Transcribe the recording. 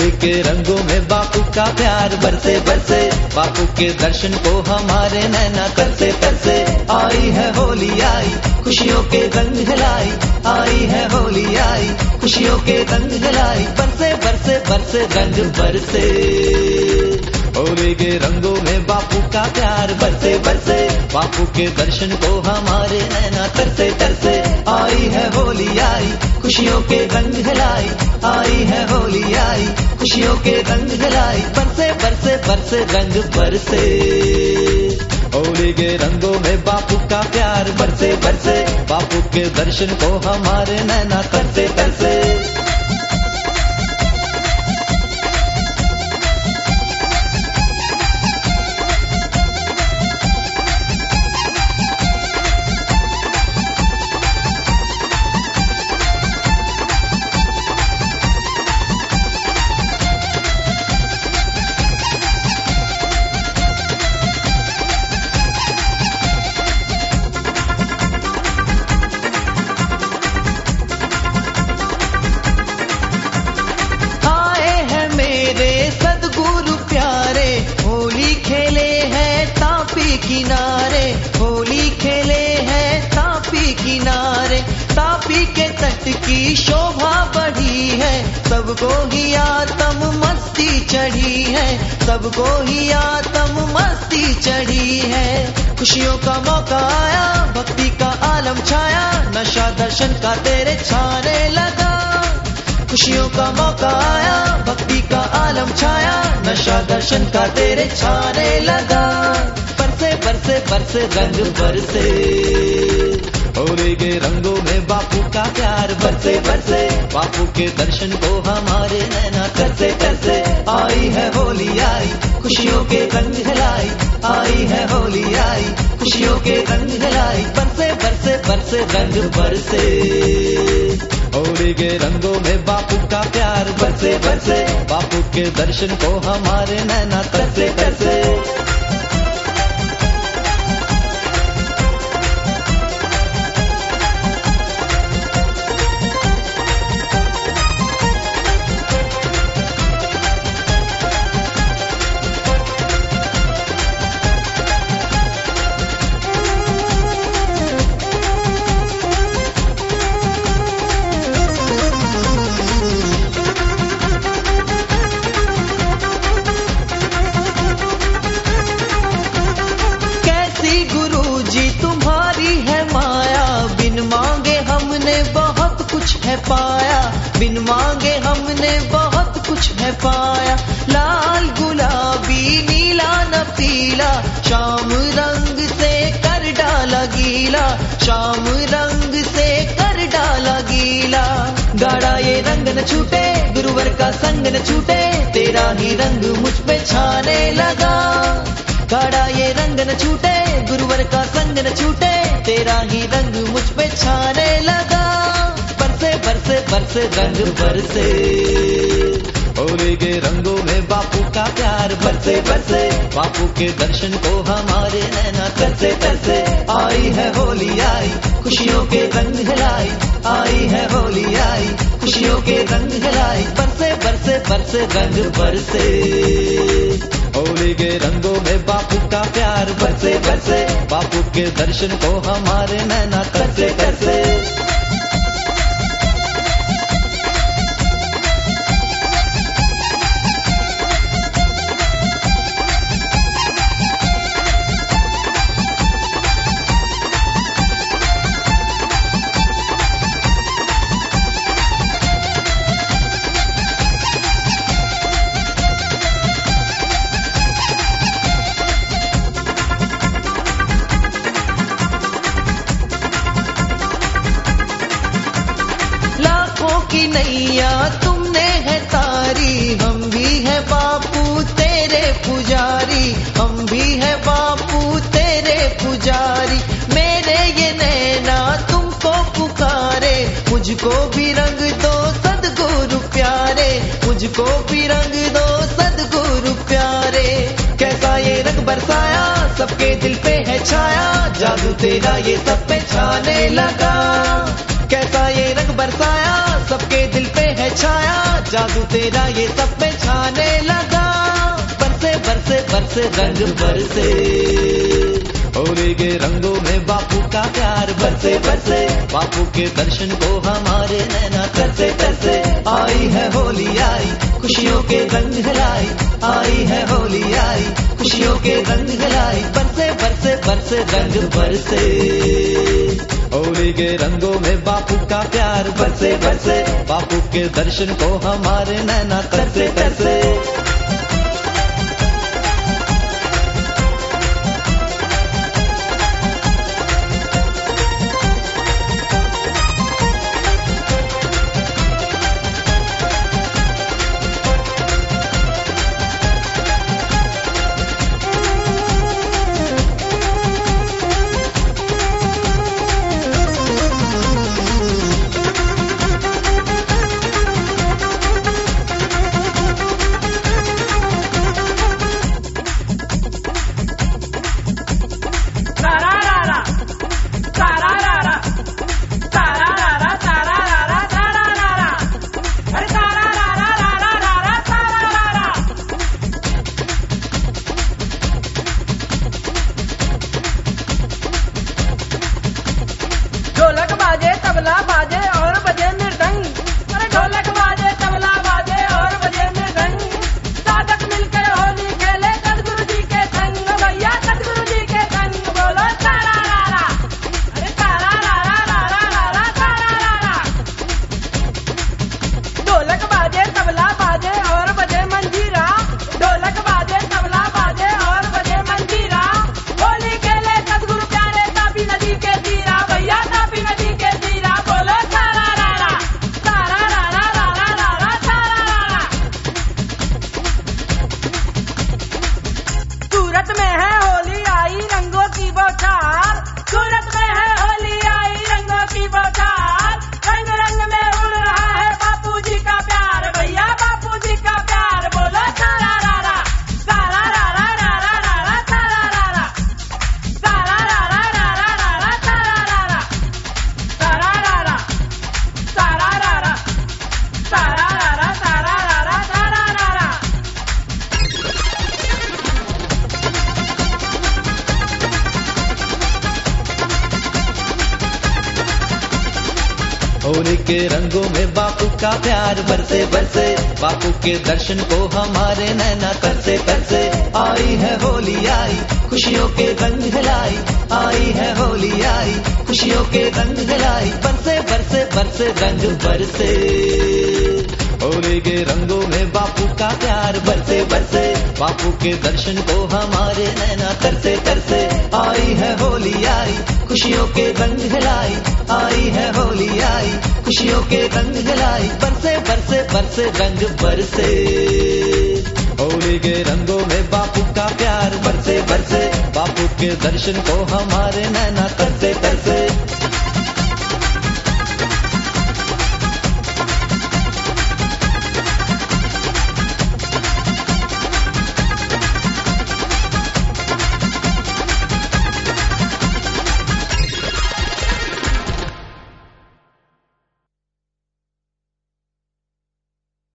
के रंगों में बापू का प्यार बरसे बरसे। बापू के दर्शन को हमारे नैना करते तरसे आई है होली, आई, खुशियों के रंग हिलाई। आई है होली, आई, खुशियों के रंग हिलाई। बरसे बरसे बरसे, रंग बरसे। होली के रंगों में बापू का प्यार। बरसे बरसे, बापू के दर्शन को हमारे नैना तरसे तरसे। आई है होली, आई, खुशियों के रंग हिलाई। आई है होली, आई, खुशियों के रंग हिलाई। बरसे बरसे बरसे, रंग बरसे। होली के रंगों में बापू का प्यार। बरसे बरसे, बापू के दर्शन को हमारे नैना तरसे तरसे। किनारे, होली खेले हैं तापी किनारे। तापी के तट की शोभा बढ़ी है, सबको ही आतम मस्ती चढ़ी है। सबको ही आतम मस्ती चढ़ी है। खुशियों का मौका आया, भक्ति का आलम छाया, नशा दर्शन का तेरे छाने लगा। खुशियों का मौका आया, भक्ति का आलम छाया, नशा दर्शन का तेरे छाने लगा। बरसे बरसे बरसे, रंग बरसे। होली के रंगों में बापू का प्यार बरसे बरसे। बापू के दर्शन को हमारे नैना तरसे तरसे आई है होली, आई, खुशियों के रंग हिलाई। आई है होली, आई, खुशियों के रंग हिलाई। बरसे बरसे बरसे, रंग बरसे। होली के रंगों में बापू का प्यार बरसे बरसे। बापू के दर्शन को हमारे नैना तरसे तरसे है पाया, बिन मांगे हमने बहुत कुछ है पाया। लाल गुलाबी, नीला न पीला, शाम रंग से कर डाला गीला, शाम रंग से कर डाला गीला। गाड़ा ये रंग न छूटे, गुरुवर का संग न छूटे, तेरा ही रंग मुझ पे छाने लगा। गाड़ा ये रंग न छूटे, गुरुवर का संग न छूटे, तेरा ही रंग मुझ पे छाने बरसे, रंग बरसे। होली के रंगों में बापू का प्यार बरसे बरसे। बापू के दर्शन को हमारे नैना तरसे तरसे आई है होली, आई, खुशियों के रंग हिलाई। आई है होली, आई, खुशियों के रंग हिलाई। बरसे बरसे बरसे, रंग बरसे। होली के रंगों में बापू का प्यार बरसे बरसे। बापू के दर्शन को हमारे नैना तरसे तरसे नैया, तुमने है तारी, हम भी है बापू तेरे पुजारी, हम भी है बापू तेरे पुजारी। मेरे ये नैना, तुमको पुकारे, मुझको भी रंग दो सदगुरु प्यारे, मुझको भी रंग दो सदगुरु प्यारे। कैसा ये रंग बरसाया, सबके दिल पे है छाया, जादू तेरा ये सब पे छाने लगा। कैसा ये रंग बरसाया? सबके दिल पे है छाया। जादू तेरा ये सब पे छाने लगा। बरसे बरसे बरसे, रंग बरसे। होली के रंगों में बापू का प्यार बरसे बरसे। बापू के दर्शन को हमारे नैना तरसे तरसे आई है होली, आई, खुशियों के रंग लाई आई है होली, आई, खुशियों के रंग लाई बरसे बरसे बरसे, रंग बरसे। होली के रंगों में बापू का प्यार बसे बसे बापू के दर्शन को हमारे नैना तरसे तरसे तबला बाजे और बजे होली के रंगों में बापू का प्यार बरसे बरसे। बापू के दर्शन को हमारे नैना तरसे तरसे आई है होली, आई, खुशियों के रंग लाई आई है होली, आई, खुशियों के रंग लाई बरसे बरसे बरसे, रंग बरसे। होली के रंगों में बापू का प्यार बरसे बरसे। बापू के दर्शन को हमारे नैना तरसे तरसे आई है होली, आई, खुशियों के रंग लाई आई है होली आई, खुशियों के रंग लाई बरसे बरसे बरसे, रंग बरसे। होली के रंगों में बापू का प्यार बरसे बरसे। बापू के दर्शन को हमारे नैना करते तरसे